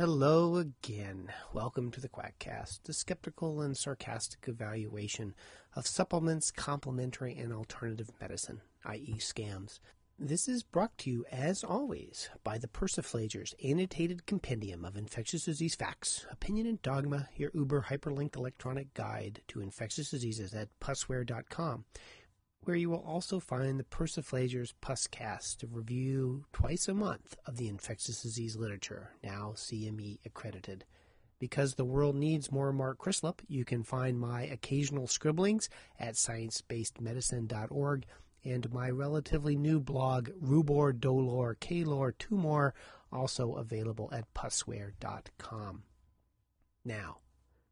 Hello again. Welcome to the Quackcast, the skeptical and sarcastic evaluation of supplements, complementary, and alternative medicine, i.e., scams. This is brought to you, as always, by the Persiflager's annotated compendium of infectious disease facts, opinion, and dogma, your Uber hyperlinked electronic guide to infectious diseases at pusware.com, where you will also find the Persiflager's Puscast, a review twice a month of the infectious disease literature, now CME accredited. Because the world needs more Mark Crislip, you can find my occasional scribblings at sciencebasedmedicine.org and my relatively new blog, Rubor, Dolor, Calor, Tumor, also available at pusware.com. Now,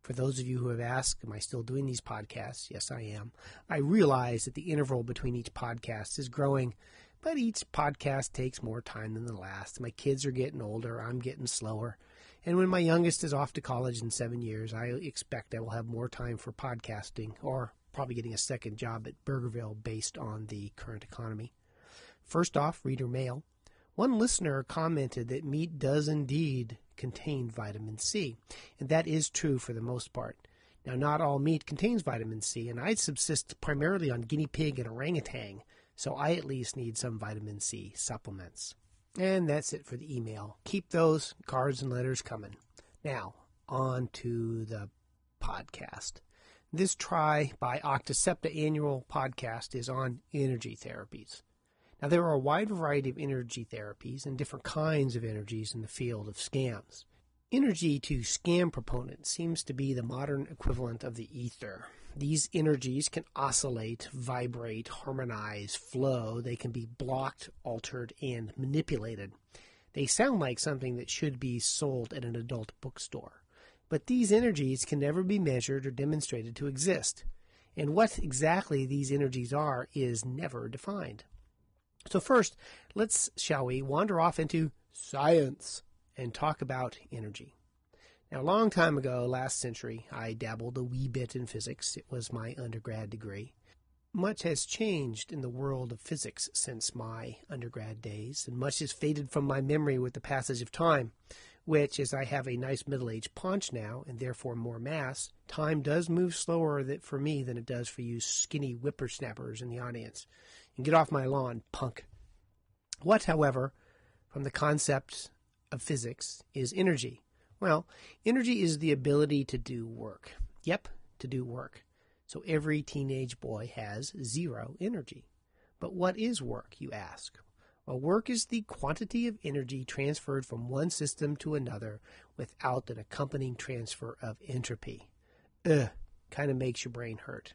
for those of you who have asked, am I still doing these podcasts? Yes, I am. I realize that the interval between each podcast is growing, but each podcast takes more time than the last. My kids are getting older, I'm getting slower. And when my youngest is off to college in seven years, I expect I will have more time for podcasting, or probably getting a second job at Burgerville based on the current economy. First off, reader mail. One listener commented that meat does indeed contain vitamin C, and that is true for the most part. Now, not all meat contains vitamin C, and I subsist primarily on guinea pig and orangutan, so I at least need some vitamin C supplements. And that's it for the email. Keep those cards and letters coming. Now, on to the podcast. This Try by Octasepta annual podcast is on energy therapies. Now, there are a wide variety of energy therapies and different kinds of energies in the field of scams. Energy to scam proponents seems to be the modern equivalent of the ether. These energies can oscillate, vibrate, harmonize, flow. They can be blocked, altered, and manipulated. They sound like something that should be sold at an adult bookstore. But these energies can never be measured or demonstrated to exist. And what exactly these energies are is never defined. So first, let's, shall we, wander off into science and talk about energy. Now, a long time ago, last century, I dabbled a wee bit in physics. It was my undergrad degree. Much has changed in the world of physics since my undergrad days, and much has faded from my memory with the passage of time which, as I have a nice middle aged paunch now and therefore more mass, time does move slower for me than it does for you skinny whippersnappers in the audience. And get off my lawn, punk. What, however, from the concept of physics, is energy? Well, energy is the ability to do work. Yep, to do work. So every teenage boy has zero energy. But what is work, you ask? Well, work is the quantity of energy transferred from one system to another without an accompanying transfer of entropy. Ugh, kind of makes your brain hurt.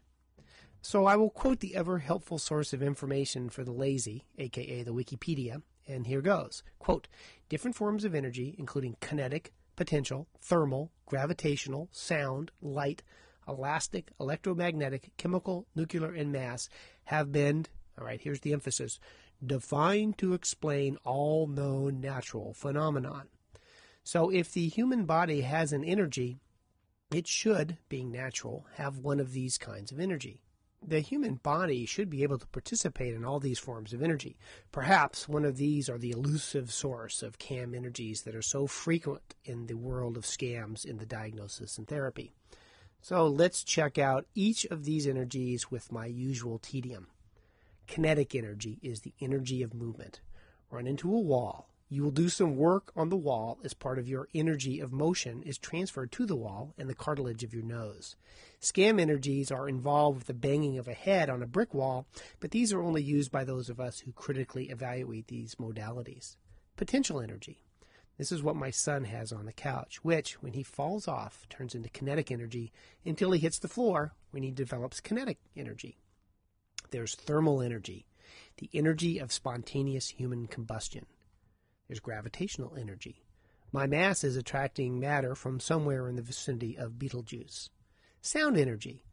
So I will quote the ever helpful source of information for the lazy, aka the Wikipedia, and here goes. Quote, different forms of energy, including kinetic, potential, thermal, gravitational, sound, light, elastic, electromagnetic, chemical, nuclear, and mass, have been, all right, here's the emphasis, defined to explain all known natural phenomenon. So if the human body has an energy, it should, being natural, have one of these kinds of energy. The human body should be able to participate in all these forms of energy. Perhaps one of these are the elusive source of CAM energies that are so frequent in the world of scams in the diagnosis and therapy. So let's check out each of these energies with my usual tedium. Kinetic energy is the energy of movement. Run into a wall. You will do some work on the wall as part of your energy of motion is transferred to the wall and the cartilage of your nose. Scam energies are involved with the banging of a head on a brick wall, but these are only used by those of us who critically evaluate these modalities. Potential energy. This is what my son has on the couch, which, when he falls off, turns into kinetic energy until he hits the floor when he develops kinetic energy. There's thermal energy, the energy of spontaneous human combustion. There's gravitational energy. My mass is attracting matter from somewhere in the vicinity of Betelgeuse. Sound energy.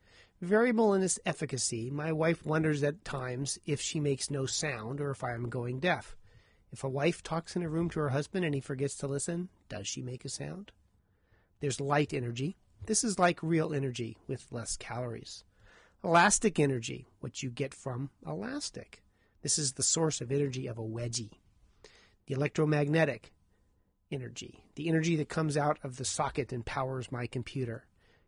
Variable in its efficacy, my wife wonders at times if she makes no sound or if I am going deaf. If a wife talks in a room to her husband and he forgets to listen, does she make a sound? There's light energy. This is like real energy with less calories. Elastic energy, what you get from elastic. This is the source of energy of a wedgie. The electromagnetic energy, the energy that comes out of the socket and powers my computer.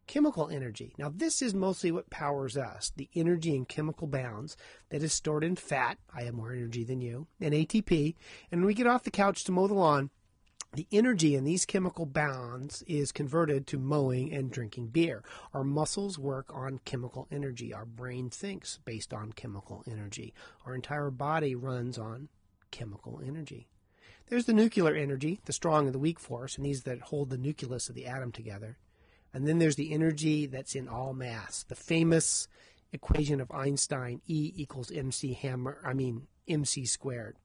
Chemical energy. Now, this is mostly what powers us the energy in chemical bounds that is stored in fat. I have more energy than you, and ATP. And when we get off the couch to mow the lawn, the energy in these chemical bonds is converted to mowing and drinking beer. Our muscles work on chemical energy. Our brain thinks based on chemical energy. Our entire body runs on chemical energy. There's the nuclear energy, the strong and the weak force, and these that hold the nucleus of the atom together. And then there's the energy that's in all mass, the famous equation of Einstein, E equals mc hammer, I mean mc squared.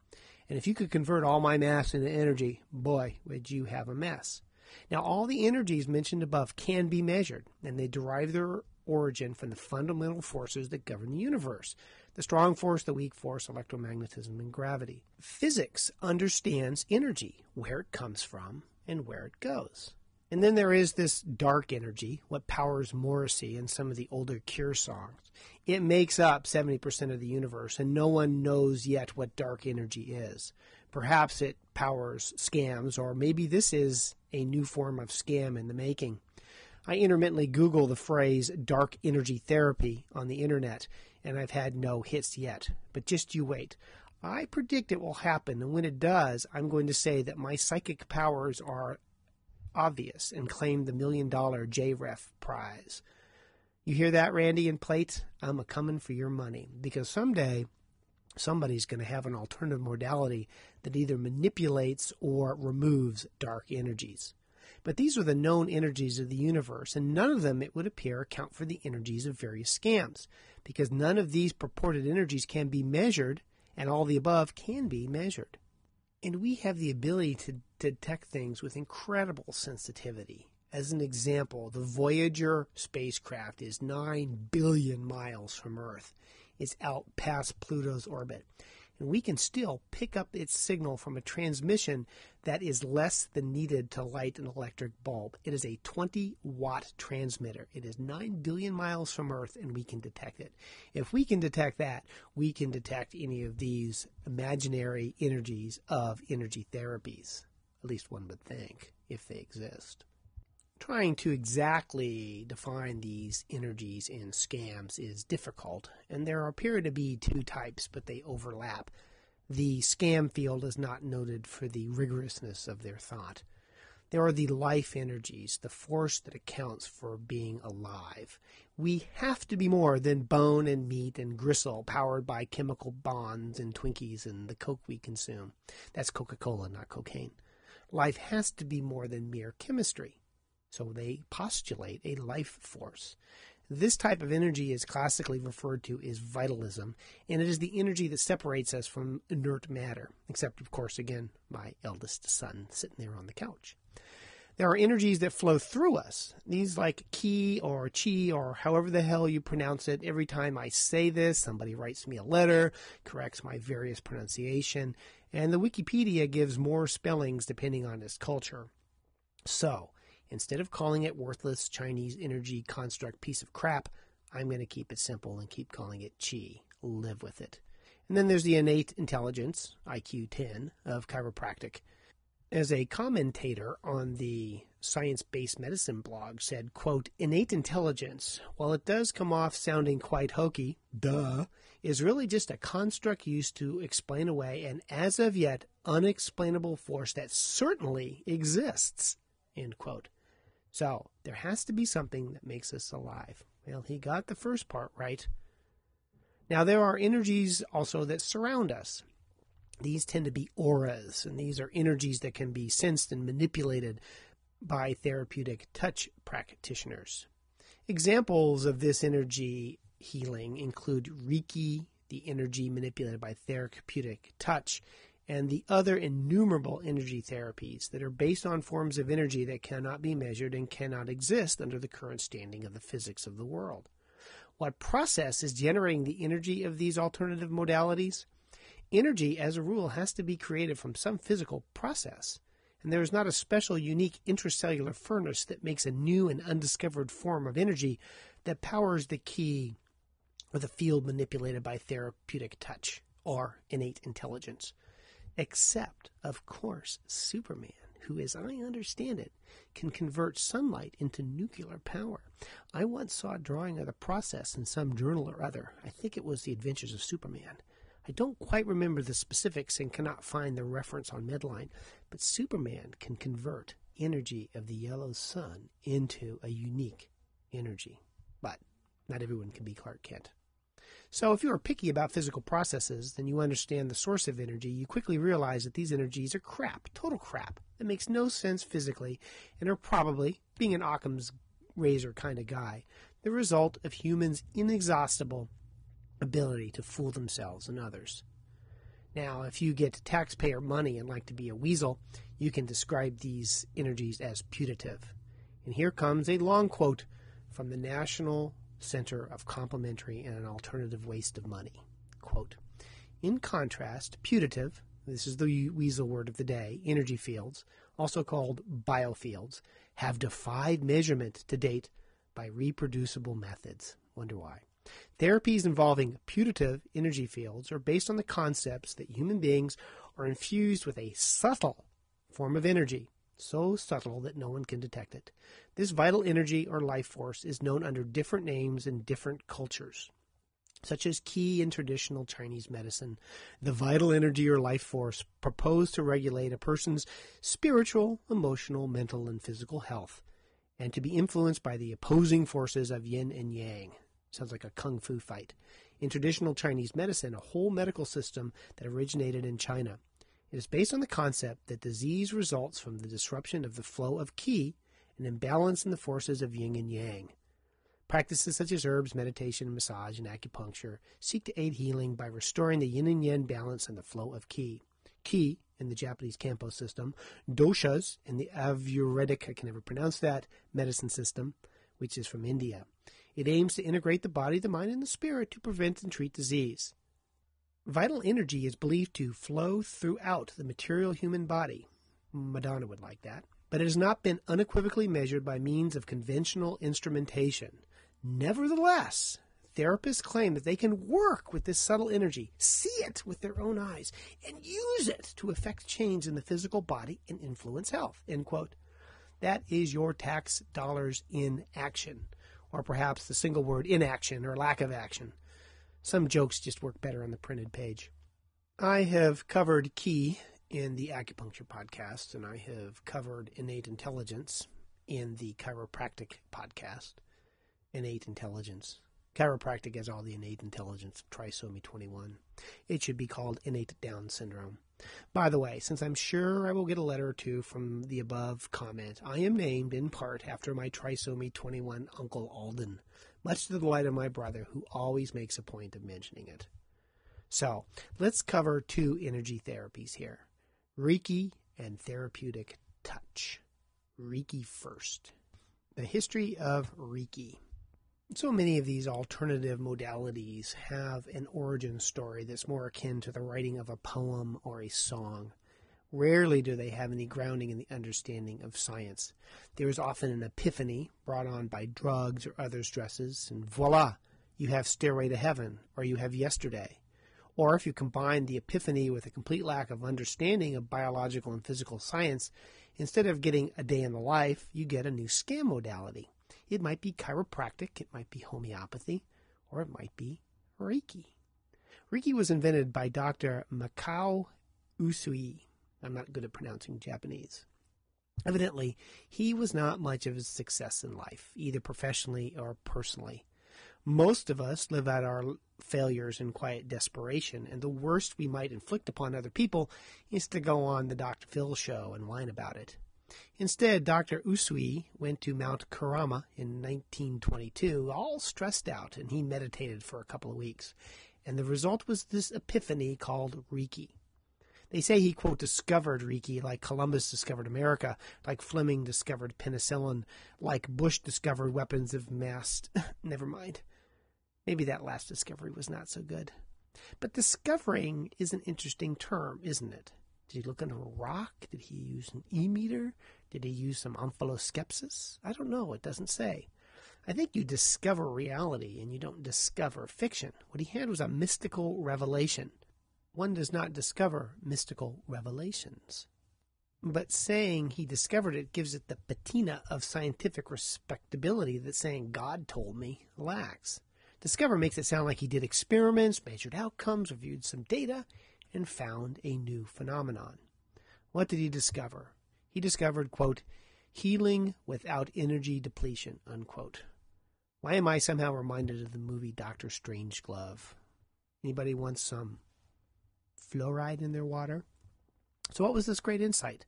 And if you could convert all my mass into energy, boy, would you have a mess. Now, all the energies mentioned above can be measured, and they derive their origin from the fundamental forces that govern the universe the strong force, the weak force, electromagnetism, and gravity. Physics understands energy, where it comes from, and where it goes. And then there is this dark energy, what powers Morrissey and some of the older Cure songs. It makes up 70% of the universe, and no one knows yet what dark energy is. Perhaps it powers scams, or maybe this is a new form of scam in the making. I intermittently Google the phrase dark energy therapy on the internet, and I've had no hits yet. But just you wait. I predict it will happen, and when it does, I'm going to say that my psychic powers are obvious and claim the million dollar JREF prize. You hear that, Randi and Plait? I'm a coming for your money because someday somebody's going to have an alternative modality that either manipulates or removes dark energies. But these are the known energies of the universe, and none of them, it would appear, account for the energies of various scams, because none of these purported energies can be measured, and all the above can be measured. And we have the ability to detect things with incredible sensitivity. As an example, the Voyager spacecraft is 9 billion miles from Earth. It's out past Pluto's orbit and we can still pick up its signal from a transmission that is less than needed to light an electric bulb. It is a 20 watt transmitter. It is 9 billion miles from Earth and we can detect it. If we can detect that, we can detect any of these imaginary energies of energy therapies. At least one would think, if they exist trying to exactly define these energies in scams is difficult, and there appear to be two types, but they overlap. The scam field is not noted for the rigorousness of their thought. There are the life energies, the force that accounts for being alive. We have to be more than bone and meat and gristle powered by chemical bonds and Twinkies and the Coke we consume. That's Coca Cola, not cocaine. Life has to be more than mere chemistry. So they postulate a life force. This type of energy is classically referred to as vitalism, and it is the energy that separates us from inert matter, except, of course, again, my eldest son sitting there on the couch. There are energies that flow through us. These, like ki or chi or however the hell you pronounce it, every time I say this, somebody writes me a letter, corrects my various pronunciation, and the Wikipedia gives more spellings depending on its culture. So, Instead of calling it worthless Chinese energy construct piece of crap, I'm going to keep it simple and keep calling it chi. Live with it. And then there's the innate intelligence, IQ 10, of chiropractic. As a commentator on the science-based medicine blog said, quote, innate intelligence, while it does come off sounding quite hokey, duh, is really just a construct used to explain away an as of yet unexplainable force that certainly exists, end quote. So there has to be something that makes us alive. Well, he got the first part right. Now, there are energies also that surround us. These tend to be auras, and these are energies that can be sensed and manipulated by therapeutic touch practitioners. Examples of this energy healing include Reiki, the energy manipulated by therapeutic touch, and the other innumerable energy therapies that are based on forms of energy that cannot be measured and cannot exist under the current standing of the physics of the world. What process is generating the energy of these alternative modalities? Energy, as a rule, has to be created from some physical process, and there is not a special, unique intracellular furnace that makes a new and undiscovered form of energy that powers the ki or the field manipulated by therapeutic touch or innate intelligence except, of course, Superman, who, as I understand it, can convert sunlight into nuclear power. I once saw a drawing of the process in some journal or other. I think it was The Adventures of Superman. I don't quite remember the specifics and cannot find the reference on Medline, but Superman can convert energy of the yellow sun into a unique energy. But not everyone can be Clark Kent. So, if you are picky about physical processes, then you understand the source of energy, you quickly realize that these energies are crap, total crap, that makes no sense physically, and are probably, being an Occam's razor kind of guy, the result of humans' inexhaustible ability to fool themselves and others. Now, if you get taxpayer money and like to be a weasel, you can describe these energies as putative. And here comes a long quote from the National Center of Complementary and an Alternative Waste of Money. Quote, in contrast, putative, this is the weasel word of the day, energy fields, also called biofields, have defied measurement to date by reproducible methods. Wonder why. Therapies involving putative energy fields are based on the concepts that human beings are infused with a subtle form of energy so subtle that no one can detect it. This vital energy or life force is known under different names in different cultures, such as qi in traditional Chinese medicine. The vital energy or life force proposed to regulate a person's spiritual, emotional, mental, and physical health, and to be influenced by the opposing forces of yin and yang. Sounds like a kung fu fight. In traditional Chinese medicine, a whole medical system that originated in China it is based on the concept that disease results from the disruption of the flow of qi and imbalance in the forces of yin and yang. Practices such as herbs, meditation, massage, and acupuncture seek to aid healing by restoring the yin and yang balance and the flow of qi. Qi in the Japanese Kampo system, doshas in the Ayurvedic, I can never pronounce that, medicine system, which is from India. It aims to integrate the body, the mind, and the spirit to prevent and treat disease. Vital energy is believed to flow throughout the material human body. Madonna would like that. But it has not been unequivocally measured by means of conventional instrumentation. Nevertheless, therapists claim that they can work with this subtle energy, see it with their own eyes, and use it to effect change in the physical body and influence health. End quote. That is your tax dollars in action, or perhaps the single word inaction or lack of action. Some jokes just work better on the printed page. I have covered qi in the acupuncture podcast, and I have covered innate intelligence in the chiropractic podcast. Innate intelligence. Chiropractic has all the innate intelligence of trisomy 21. It should be called innate Down syndrome. By the way, since I'm sure I will get a letter or two from the above comment, I am named in part after my trisomy 21 uncle Alden much to the delight of my brother, who always makes a point of mentioning it. So, let's cover two energy therapies here Reiki and therapeutic touch. Reiki first. The history of Reiki. So many of these alternative modalities have an origin story that's more akin to the writing of a poem or a song. Rarely do they have any grounding in the understanding of science. There is often an epiphany brought on by drugs or other stresses, and voila, you have Stairway to Heaven, or you have Yesterday. Or if you combine the epiphany with a complete lack of understanding of biological and physical science, instead of getting a day in the life, you get a new scam modality. It might be chiropractic, it might be homeopathy, or it might be Reiki. Reiki was invented by Dr. Mikao Usui I'm not good at pronouncing Japanese. Evidently, he was not much of a success in life, either professionally or personally. Most of us live out our failures in quiet desperation, and the worst we might inflict upon other people is to go on the Dr. Phil show and whine about it. Instead, Dr. Usui went to Mount Kurama in 1922, all stressed out, and he meditated for a couple of weeks. And the result was this epiphany called Reiki. They say he, quote, discovered Reiki like Columbus discovered America, like Fleming discovered penicillin, like Bush discovered weapons of mass. Never mind. Maybe that last discovery was not so good. But discovering is an interesting term, isn't it? Did he look under a rock? Did he use an e meter? Did he use some omphaloskepsis? I don't know. It doesn't say. I think you discover reality and you don't discover fiction. What he had was a mystical revelation one does not discover mystical revelations. but saying he discovered it gives it the patina of scientific respectability that saying God told me lacks. Discover makes it sound like he did experiments, measured outcomes, reviewed some data, and found a new phenomenon. What did he discover? He discovered, quote, healing without energy depletion, unquote. Why am I somehow reminded of the movie Doctor Strange Glove? Anybody want some fluoride in their water? So, what was this great insight?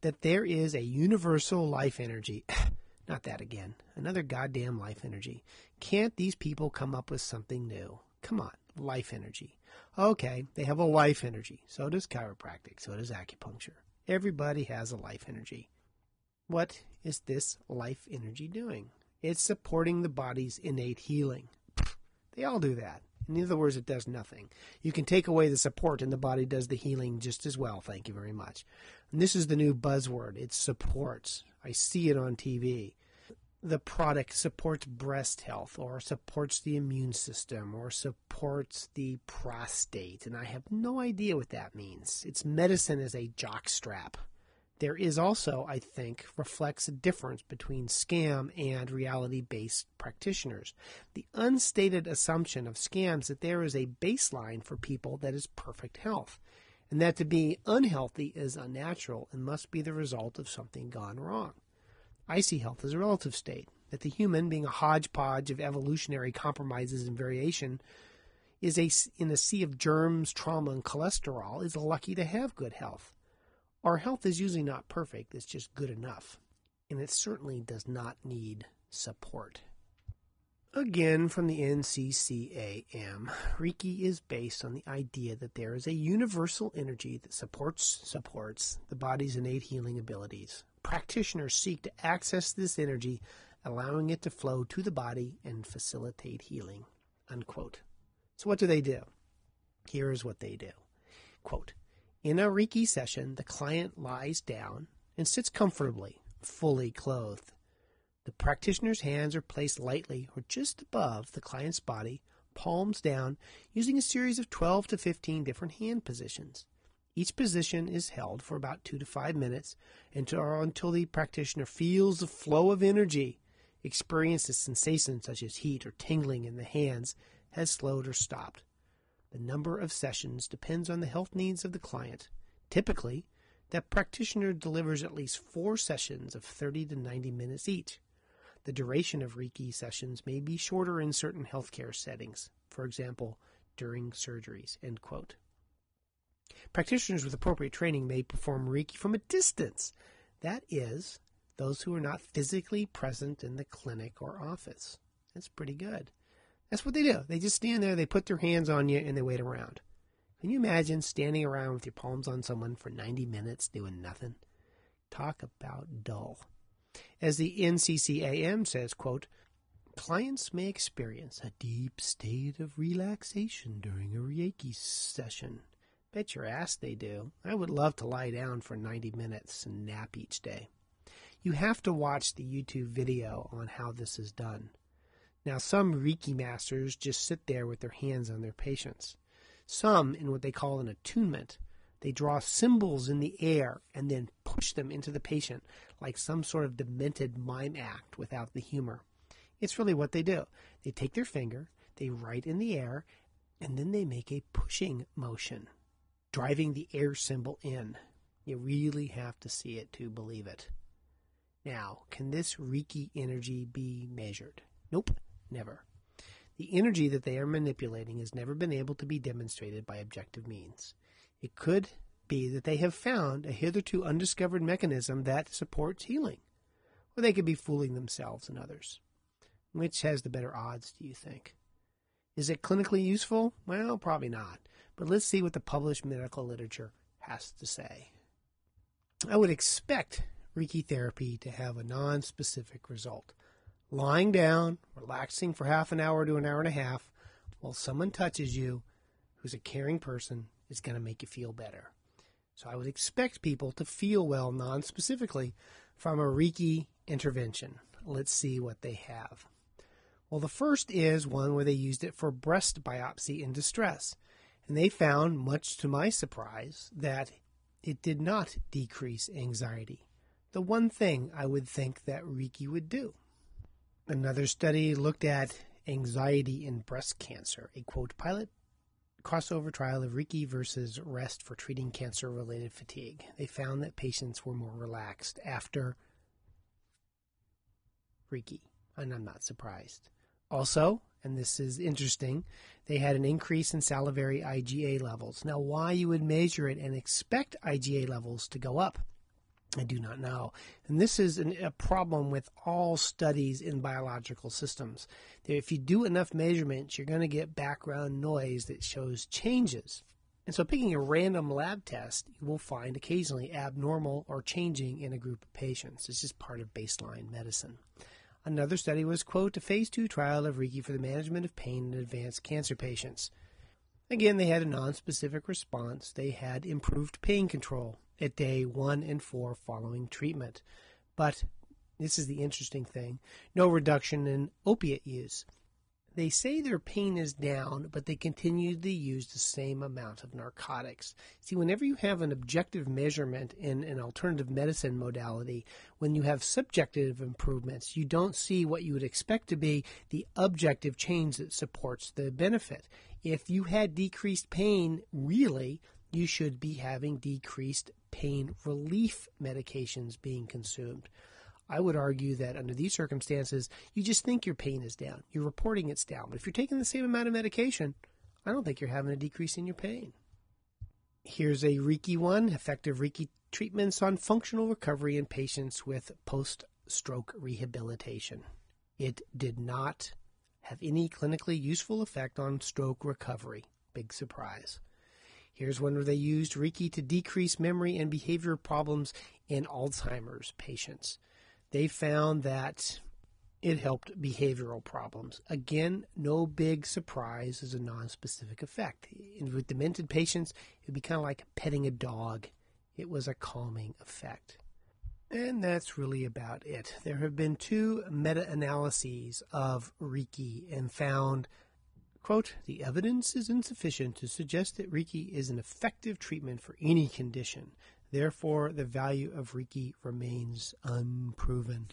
That there is a universal life energy. Not that again. Another goddamn life energy. Can't these people come up with something new? Come on, life energy. Okay, they have a life energy. So does chiropractic. So does acupuncture. Everybody has a life energy. What is this life energy doing? It's supporting the body's innate healing. They all do that. In other words, it does nothing. You can take away the support and the body does the healing just as well. Thank you very much. And this is the new buzzword. It supports. I see it on TV. The product supports breast health or supports the immune system or supports the prostate. And I have no idea what that means. It's medicine as a jockstrap there is also, I think, reflects a difference between scam and reality based practitioners. The unstated assumption of scams that there is a baseline for people that is perfect health, and that to be unhealthy is unnatural and must be the result of something gone wrong. I see health as a relative state, that the human, being a hodgepodge of evolutionary compromises and variation, is a, in a sea of germs, trauma, and cholesterol, is lucky to have good health. Our health is usually not perfect, it's just good enough. And it certainly does not need support. Again, from the NCCAM, Reiki is based on the idea that there is a universal energy that supports supports the body's innate healing abilities. Practitioners seek to access this energy, allowing it to flow to the body and facilitate healing. Unquote. So what do they do? Here is what they do. Quote, in a Reiki session, the client lies down and sits comfortably, fully clothed. The practitioner's hands are placed lightly or just above the client's body, palms down, using a series of 12 to 15 different hand positions. Each position is held for about two to five minutes until the practitioner feels the flow of energy, experiences sensations such as heat or tingling in the hands, has slowed or stopped. The number of sessions depends on the health needs of the client. Typically, that practitioner delivers at least four sessions of 30 to 90 minutes each. The duration of Reiki sessions may be shorter in certain healthcare settings, for example, during surgeries. End quote. Practitioners with appropriate training may perform Reiki from a distance. That is, those who are not physically present in the clinic or office. That's pretty good. That's what they do. They just stand there, they put their hands on you, and they wait around. Can you imagine standing around with your palms on someone for 90 minutes doing nothing? Talk about dull. As the NCCAM says, quote, clients may experience a deep state of relaxation during a Reiki session. Bet your ass they do. I would love to lie down for 90 minutes and nap each day. You have to watch the YouTube video on how this is done. Now, some Reiki masters just sit there with their hands on their patients. Some, in what they call an attunement, they draw symbols in the air and then push them into the patient like some sort of demented mime act without the humor. It's really what they do. They take their finger, they write in the air, and then they make a pushing motion, driving the air symbol in. You really have to see it to believe it. Now, can this Reiki energy be measured? Nope. Never. The energy that they are manipulating has never been able to be demonstrated by objective means. It could be that they have found a hitherto undiscovered mechanism that supports healing, or they could be fooling themselves and others. Which has the better odds, do you think? Is it clinically useful? Well, probably not. But let's see what the published medical literature has to say. I would expect Reiki therapy to have a non specific result lying down, relaxing for half an hour to an hour and a half while someone touches you who's a caring person is going to make you feel better. So I would expect people to feel well non specifically from a Reiki intervention. Let's see what they have. Well, the first is one where they used it for breast biopsy in distress. And they found, much to my surprise, that it did not decrease anxiety. The one thing I would think that Reiki would do. Another study looked at anxiety in breast cancer, a quote pilot crossover trial of Reiki versus rest for treating cancer related fatigue. They found that patients were more relaxed after Reiki, and I'm not surprised. Also, and this is interesting, they had an increase in salivary IgA levels. Now, why you would measure it and expect IgA levels to go up, I do not know. And this is an, a problem with all studies in biological systems. If you do enough measurements, you're going to get background noise that shows changes. And so, picking a random lab test, you will find occasionally abnormal or changing in a group of patients. It's just part of baseline medicine. Another study was, quote, a phase two trial of Reiki for the management of pain in advanced cancer patients. Again, they had a non-specific response. They had improved pain control at day one and four following treatment. But this is the interesting thing no reduction in opiate use. They say their pain is down, but they continue to use the same amount of narcotics. See, whenever you have an objective measurement in an alternative medicine modality, when you have subjective improvements, you don't see what you would expect to be the objective change that supports the benefit. If you had decreased pain, really, you should be having decreased pain relief medications being consumed. I would argue that under these circumstances, you just think your pain is down. You're reporting it's down. But if you're taking the same amount of medication, I don't think you're having a decrease in your pain. Here's a Reiki one effective Reiki treatments on functional recovery in patients with post stroke rehabilitation. It did not have any clinically useful effect on stroke recovery. Big surprise. Here's one where they used Reiki to decrease memory and behavior problems in Alzheimer's patients they found that it helped behavioral problems. Again, no big surprise as a non-specific effect. With demented patients, it would be kind of like petting a dog. It was a calming effect. And that's really about it. There have been two meta analyses of Reiki and found, quote, the evidence is insufficient to suggest that Reiki is an effective treatment for any condition. Therefore, the value of Reiki remains unproven.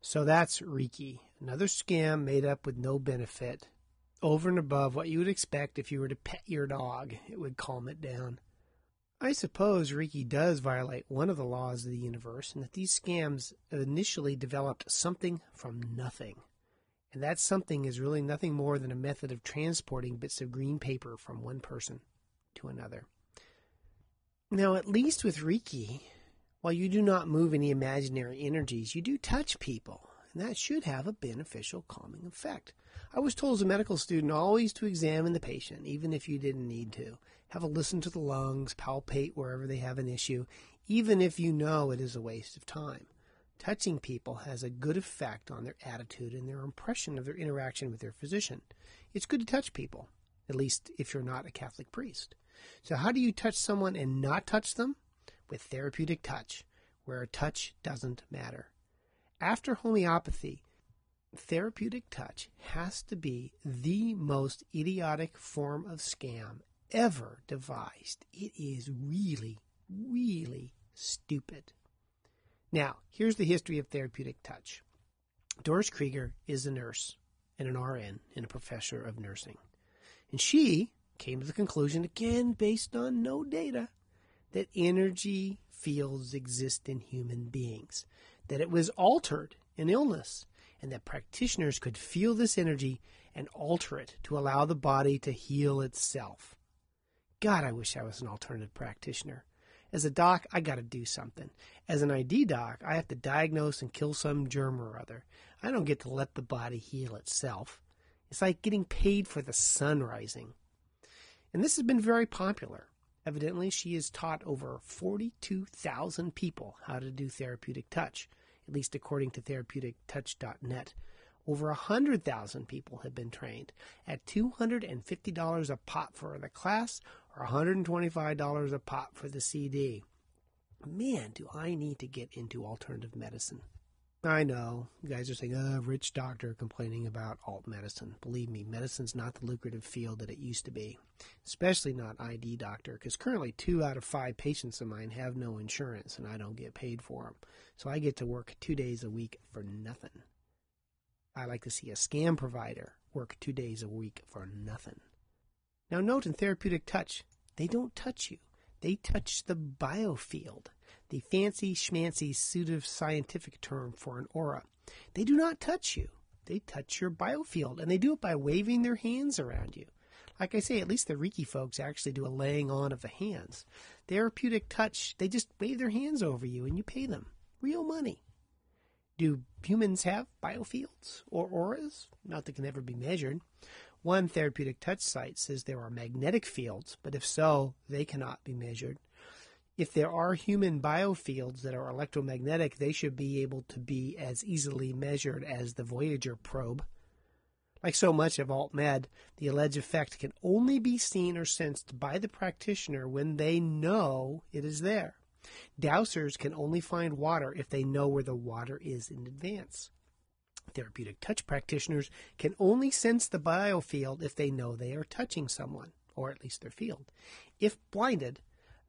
So that's Reiki, another scam made up with no benefit, over and above what you would expect if you were to pet your dog. It would calm it down. I suppose Reiki does violate one of the laws of the universe, and that these scams initially developed something from nothing. And that something is really nothing more than a method of transporting bits of green paper from one person to another. Now, at least with Reiki, while you do not move any imaginary energies, you do touch people, and that should have a beneficial calming effect. I was told as a medical student always to examine the patient, even if you didn't need to. Have a listen to the lungs, palpate wherever they have an issue, even if you know it is a waste of time. Touching people has a good effect on their attitude and their impression of their interaction with their physician. It's good to touch people, at least if you're not a Catholic priest. So, how do you touch someone and not touch them? With therapeutic touch, where a touch doesn't matter. After homeopathy, therapeutic touch has to be the most idiotic form of scam ever devised. It is really, really stupid. Now, here's the history of therapeutic touch. Doris Krieger is a nurse and an RN and a professor of nursing. And she came to the conclusion, again based on no data, that energy fields exist in human beings, that it was altered in illness, and that practitioners could feel this energy and alter it to allow the body to heal itself. God, I wish I was an alternative practitioner. As a doc, I got to do something. As an ID doc, I have to diagnose and kill some germ or other. I don't get to let the body heal itself. It's like getting paid for the sun rising. And this has been very popular. Evidently, she has taught over 42,000 people how to do therapeutic touch, at least according to therapeutictouch.net. Over 100,000 people have been trained at $250 a pop for the class or $125 a pop for the CD. Man, do I need to get into alternative medicine. I know. You guys are saying, oh, rich doctor complaining about alt medicine. Believe me, medicine's not the lucrative field that it used to be, especially not ID doctor, because currently two out of five patients of mine have no insurance and I don't get paid for them. So I get to work two days a week for nothing. I like to see a scam provider work two days a week for nothing. Now, note in therapeutic touch, they don't touch you, they touch the biofield the fancy schmancy pseudo-scientific term for an aura. They do not touch you. They touch your biofield, and they do it by waving their hands around you. Like I say, at least the Reiki folks actually do a laying on of the hands. Therapeutic touch, they just wave their hands over you and you pay them real money. Do humans have biofields or auras? Not that can ever be measured. One therapeutic touch site says there are magnetic fields, but if so, they cannot be measured if there are human biofields that are electromagnetic, they should be able to be as easily measured as the Voyager probe. Like so much of AltMed, the alleged effect can only be seen or sensed by the practitioner when they know it is there. Dowsers can only find water if they know where the water is in advance. Therapeutic touch practitioners can only sense the biofield if they know they are touching someone, or at least their field. If blinded,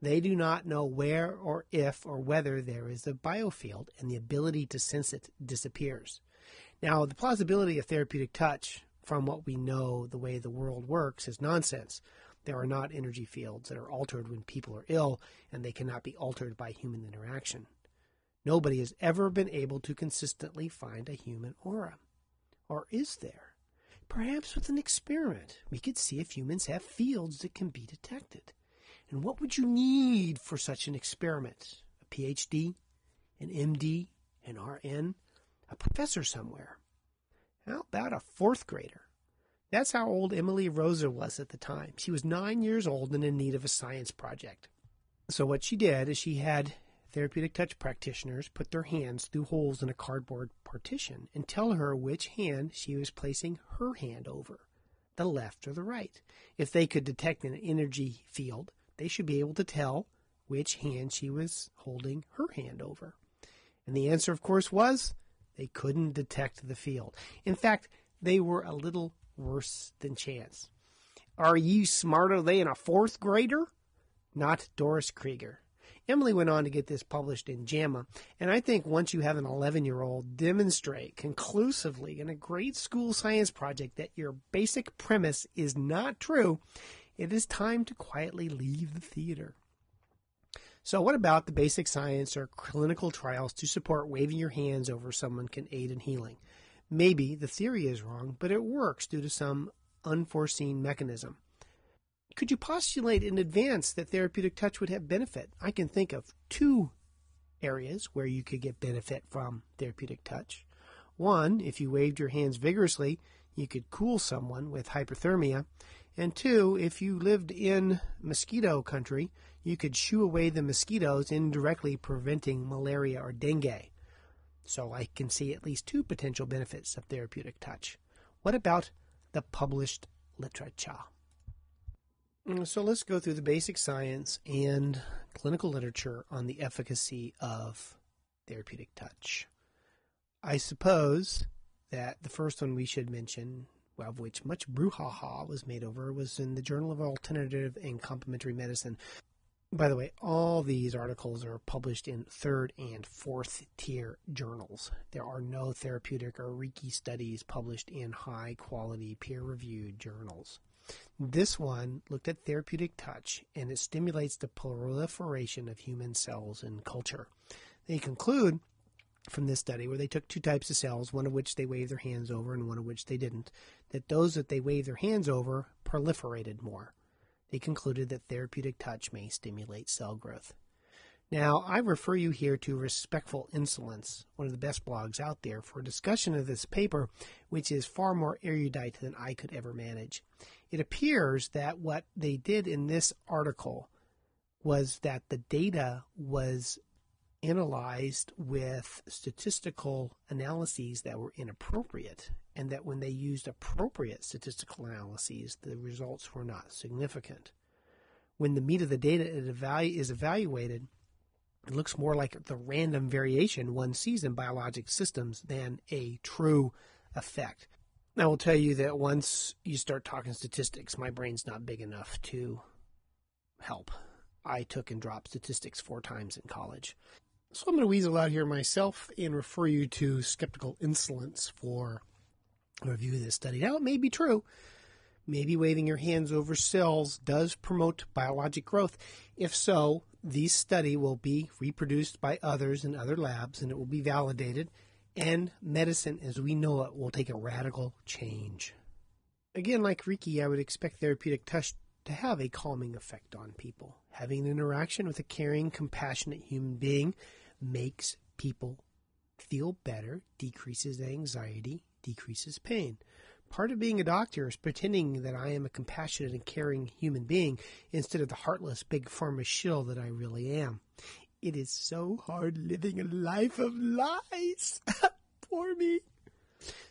they do not know where or if or whether there is a biofield, and the ability to sense it disappears. Now, the plausibility of therapeutic touch, from what we know the way the world works, is nonsense. There are not energy fields that are altered when people are ill, and they cannot be altered by human interaction. Nobody has ever been able to consistently find a human aura. Or is there? Perhaps with an experiment, we could see if humans have fields that can be detected. And what would you need for such an experiment? A PhD, an MD, an RN, a professor somewhere? How about a fourth grader? That's how old Emily Rosa was at the time. She was nine years old and in need of a science project. So, what she did is she had therapeutic touch practitioners put their hands through holes in a cardboard partition and tell her which hand she was placing her hand over, the left or the right. If they could detect an energy field, they should be able to tell which hand she was holding her hand over. And the answer, of course, was they couldn't detect the field. In fact, they were a little worse than chance. Are you smarter than a fourth grader? Not Doris Krieger. Emily went on to get this published in JAMA, and I think once you have an 11 year old demonstrate conclusively in a great school science project that your basic premise is not true, it is time to quietly leave the theater. So, what about the basic science or clinical trials to support waving your hands over someone can aid in healing? Maybe the theory is wrong, but it works due to some unforeseen mechanism. Could you postulate in advance that therapeutic touch would have benefit? I can think of two areas where you could get benefit from therapeutic touch. One, if you waved your hands vigorously, you could cool someone with hyperthermia. And two, if you lived in mosquito country, you could shoo away the mosquitoes, indirectly preventing malaria or dengue. So I can see at least two potential benefits of therapeutic touch. What about the published literature? Mm, so let's go through the basic science and clinical literature on the efficacy of therapeutic touch. I suppose that the first one we should mention, of which much brouhaha was made over, was in the Journal of Alternative and Complementary Medicine. By the way, all these articles are published in third and fourth tier journals. There are no therapeutic or Reiki studies published in high quality peer reviewed journals. This one looked at therapeutic touch and it stimulates the proliferation of human cells in culture. They conclude from this study where they took two types of cells, one of which they waved their hands over and one of which they didn't, that those that they waved their hands over proliferated more. They concluded that therapeutic touch may stimulate cell growth. Now, I refer you here to Respectful Insolence, one of the best blogs out there, for a discussion of this paper, which is far more erudite than I could ever manage. It appears that what they did in this article was that the data was analyzed with statistical analyses that were inappropriate, and that when they used appropriate statistical analyses, the results were not significant. When the meat of the data is evaluated, It looks more like the random variation one sees in biologic systems than a true effect. I will tell you that once you start talking statistics, my brain's not big enough to help. I took and dropped statistics four times in college. So I'm going to weasel out here myself and refer you to Skeptical Insolence for a review of this study. Now, it may be true. Maybe waving your hands over cells does promote biologic growth. If so, this study will be reproduced by others in other labs and it will be validated, and medicine as we know it will take a radical change. Again, like Reiki, I would expect therapeutic touch to have a calming effect on people. Having an interaction with a caring, compassionate human being makes people feel better, decreases anxiety, decreases pain. Part of being a doctor is pretending that I am a compassionate and caring human being instead of the heartless big pharma shill that I really am. It is so hard living a life of lies. Poor me.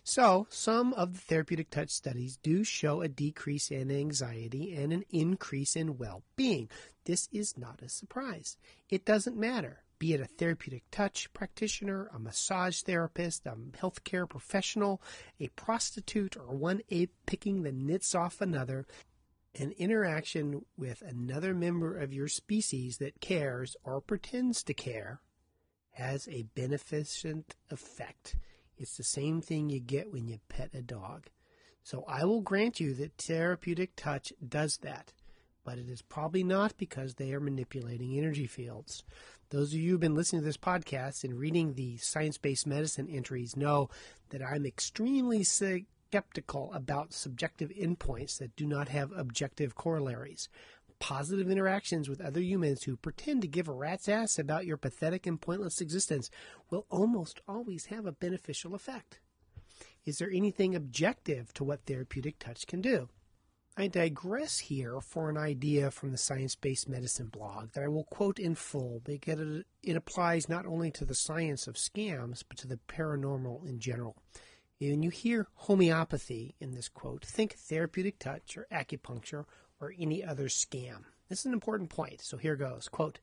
So, some of the therapeutic touch studies do show a decrease in anxiety and an increase in well being. This is not a surprise. It doesn't matter be it a therapeutic touch practitioner, a massage therapist, a healthcare professional, a prostitute, or one ape picking the nits off another, an interaction with another member of your species that cares or pretends to care has a beneficent effect. It's the same thing you get when you pet a dog. So I will grant you that therapeutic touch does that, but it is probably not because they are manipulating energy fields. Those of you who've been listening to this podcast and reading the science based medicine entries know that I'm extremely skeptical about subjective endpoints that do not have objective corollaries. Positive interactions with other humans who pretend to give a rat's ass about your pathetic and pointless existence will almost always have a beneficial effect. Is there anything objective to what therapeutic touch can do? I digress here for an idea from the Science Based Medicine blog that I will quote in full because it applies not only to the science of scams, but to the paranormal in general. When you hear homeopathy in this quote, think therapeutic touch or acupuncture or any other scam. This is an important point, so here goes. Quote,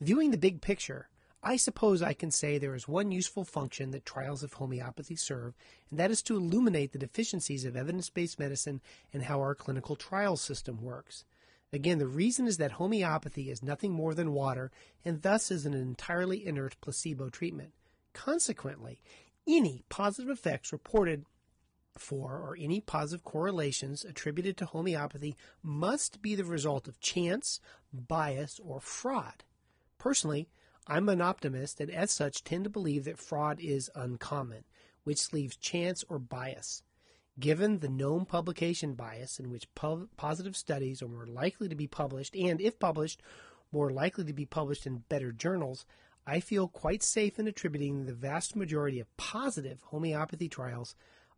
viewing the big picture, I suppose I can say there is one useful function that trials of homeopathy serve, and that is to illuminate the deficiencies of evidence based medicine and how our clinical trial system works. Again, the reason is that homeopathy is nothing more than water and thus is an entirely inert placebo treatment. Consequently, any positive effects reported for or any positive correlations attributed to homeopathy must be the result of chance, bias, or fraud. Personally, I'm an optimist and as such tend to believe that fraud is uncommon, which leaves chance or bias. Given the known publication bias in which positive studies are more likely to be published and, if published, more likely to be published in better journals, I feel quite safe in attributing the vast majority of positive homeopathy trials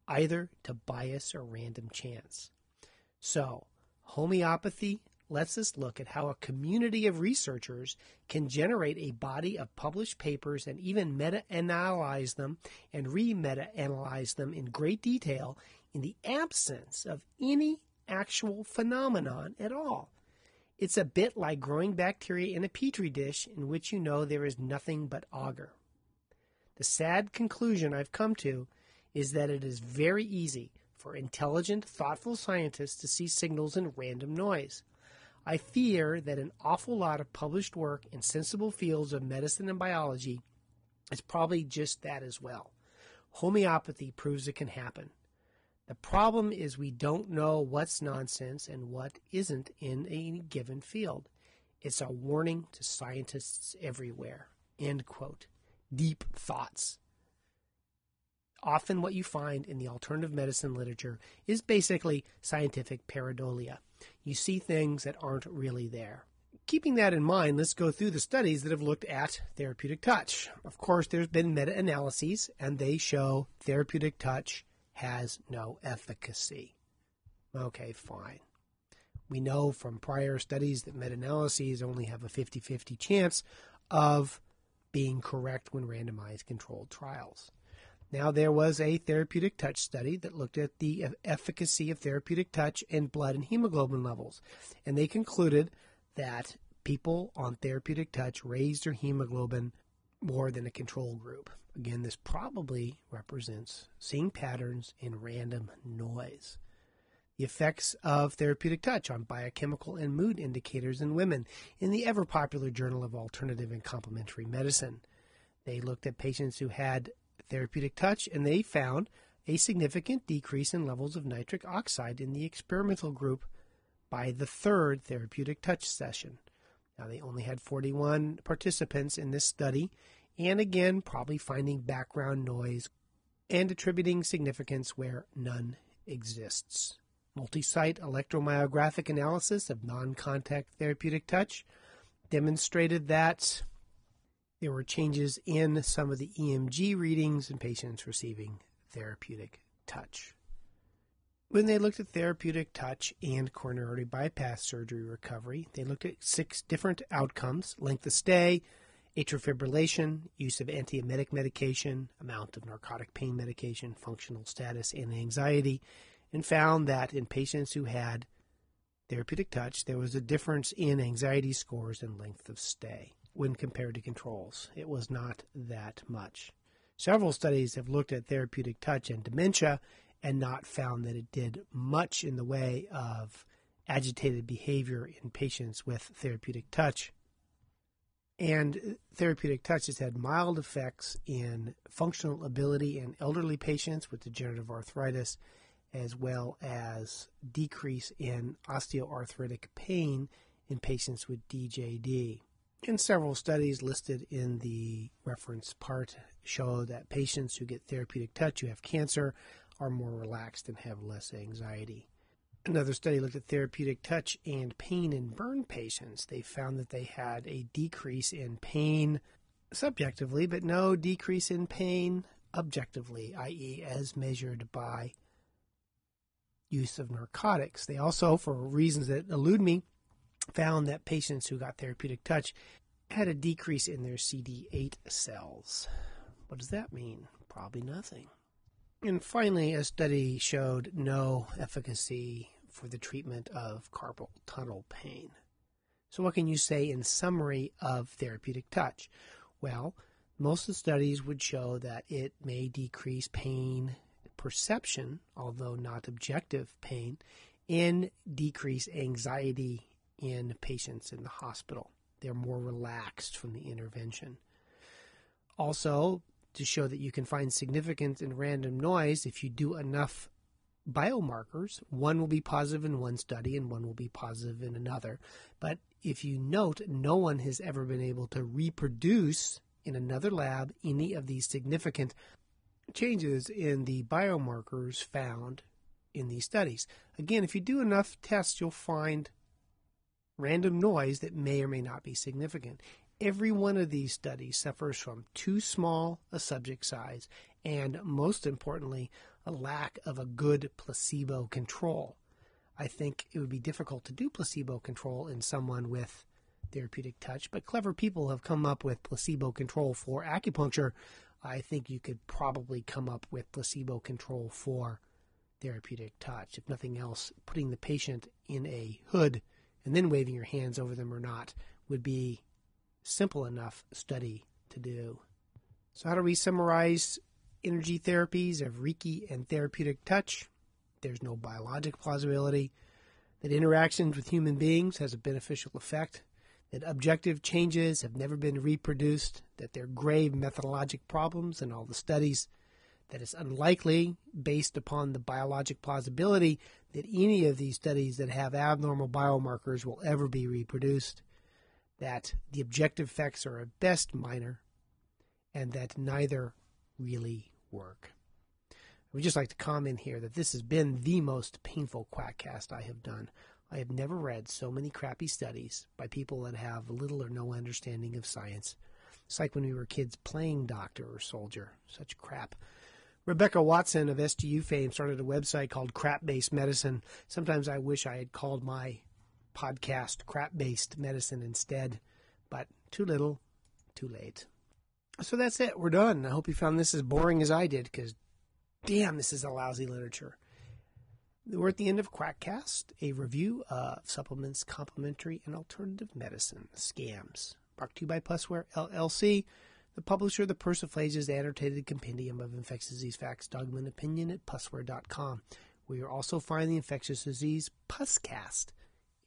either to bias or random chance. So, homeopathy lets us look at how a community of researchers can generate a body of published papers and even meta analyze them and re meta analyze them in great detail in the absence of any actual phenomenon at all. It's a bit like growing bacteria in a petri dish in which you know there is nothing but agar. The sad conclusion I've come to is that it is very easy for intelligent, thoughtful scientists to see signals in random noise. I fear that an awful lot of published work in sensible fields of medicine and biology is probably just that as well. Homeopathy proves it can happen. The problem is we don't know what's nonsense and what isn't in a given field. It's a warning to scientists everywhere. End quote. Deep thoughts. Often, what you find in the alternative medicine literature is basically scientific pareidolia you see things that aren't really there. Keeping that in mind, let's go through the studies that have looked at therapeutic touch. Of course, there's been meta analyses, and they show therapeutic touch has no efficacy. Okay, fine. We know from prior studies that meta analyses only have a 50 50 chance of being correct when randomized controlled trials. Now, there was a therapeutic touch study that looked at the efficacy of therapeutic touch in blood and hemoglobin levels, and they concluded that people on therapeutic touch raised their hemoglobin more than a control group. Again, this probably represents seeing patterns in random noise. The effects of therapeutic touch on biochemical and mood indicators in women in the ever popular Journal of Alternative and Complementary Medicine. They looked at patients who had therapeutic touch and they found a significant decrease in levels of nitric oxide in the experimental group by the third therapeutic touch session. Now, they only had 41 participants in this study, and again, probably finding background noise and attributing significance where none exists. Multi site electromyographic analysis of non contact therapeutic touch demonstrated that there were changes in some of the EMG readings in patients receiving therapeutic touch. When they looked at therapeutic touch and coronary bypass surgery recovery, they looked at six different outcomes length of stay, atrial fibrillation, use of antiemetic medication, amount of narcotic pain medication, functional status, and anxiety, and found that in patients who had therapeutic touch, there was a difference in anxiety scores and length of stay when compared to controls. It was not that much. Several studies have looked at therapeutic touch and dementia and not found that it did much in the way of agitated behavior in patients with therapeutic touch. And therapeutic touch has had mild effects in functional ability in elderly patients with degenerative arthritis, as well as decrease in osteoarthritic pain in patients with DJD. And several studies listed in the reference part show that patients who get therapeutic touch who have cancer are more relaxed and have less anxiety. Another study looked at therapeutic touch and pain in burn patients. They found that they had a decrease in pain subjectively, but no decrease in pain objectively, i.e., as measured by use of narcotics. They also, for reasons that elude me, found that patients who got therapeutic touch had a decrease in their CD8 cells. What does that mean? Probably nothing. And finally, a study showed no efficacy for the treatment of carpal tunnel pain. So, what can you say in summary of therapeutic touch? Well, most of the studies would show that it may decrease pain perception, although not objective pain, and decrease anxiety in patients in the hospital. They're more relaxed from the intervention. Also, to show that you can find significance in random noise if you do enough biomarkers. One will be positive in one study and one will be positive in another. But if you note, no one has ever been able to reproduce in another lab any of these significant changes in the biomarkers found in these studies. Again, if you do enough tests, you'll find random noise that may or may not be significant. Every one of these studies suffers from too small a subject size and, most importantly, a lack of a good placebo control. I think it would be difficult to do placebo control in someone with therapeutic touch, but clever people have come up with placebo control for acupuncture. I think you could probably come up with placebo control for therapeutic touch. If nothing else, putting the patient in a hood and then waving your hands over them or not would be simple enough study to do. So, how do we summarize energy therapies of Reiki and therapeutic touch? There's no biologic plausibility that interactions with human beings has a beneficial effect, that objective changes have never been reproduced, that there are grave methodologic problems in all the studies, that it's unlikely, based upon the biologic plausibility, that any of these studies that have abnormal biomarkers will ever be reproduced, that the objective effects are at best minor, and that neither really work. I would just like to comment here that this has been the most painful Quackcast I have done. I have never read so many crappy studies by people that have little or no understanding of science. It's like when we were kids playing doctor or soldier. Such crap. Rebecca Watson of SGU fame started a website called Crap Based Medicine. Sometimes I wish I had called my podcast Crap Based Medicine instead, but too little, too late. So that's it. We're done. I hope you found this as boring as I did because damn, this is a lousy literature. We're at the end of Quackcast, a review of supplements, complementary, and alternative medicine scams. Brought to you by Pusware LLC, the publisher of the Persiflage's annotated compendium of infectious disease facts, dogma, and opinion at Pusware.com. We are also find the infectious disease Puscast,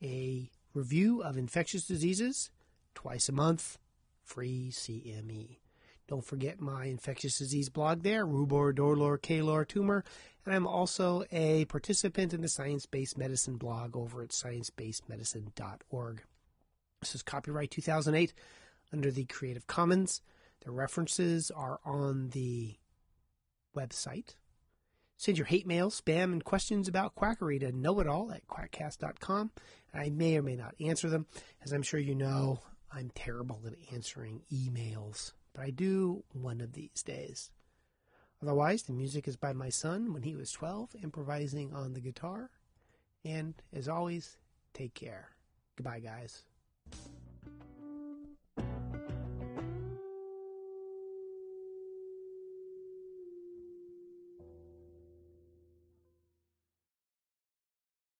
a review of infectious diseases twice a month, free CME. Don't forget my infectious disease blog there, Rubor, Dolor, Calor, Tumor. And I'm also a participant in the Science Based Medicine blog over at sciencebasedmedicine.org. This is copyright 2008 under the Creative Commons. The references are on the website. Send your hate mail, spam, and questions about quackery to know it all at quackcast.com. I may or may not answer them. As I'm sure you know, I'm terrible at answering emails but I do one of these days. Otherwise, the music is by my son when he was 12, improvising on the guitar. And as always, take care. Goodbye, guys.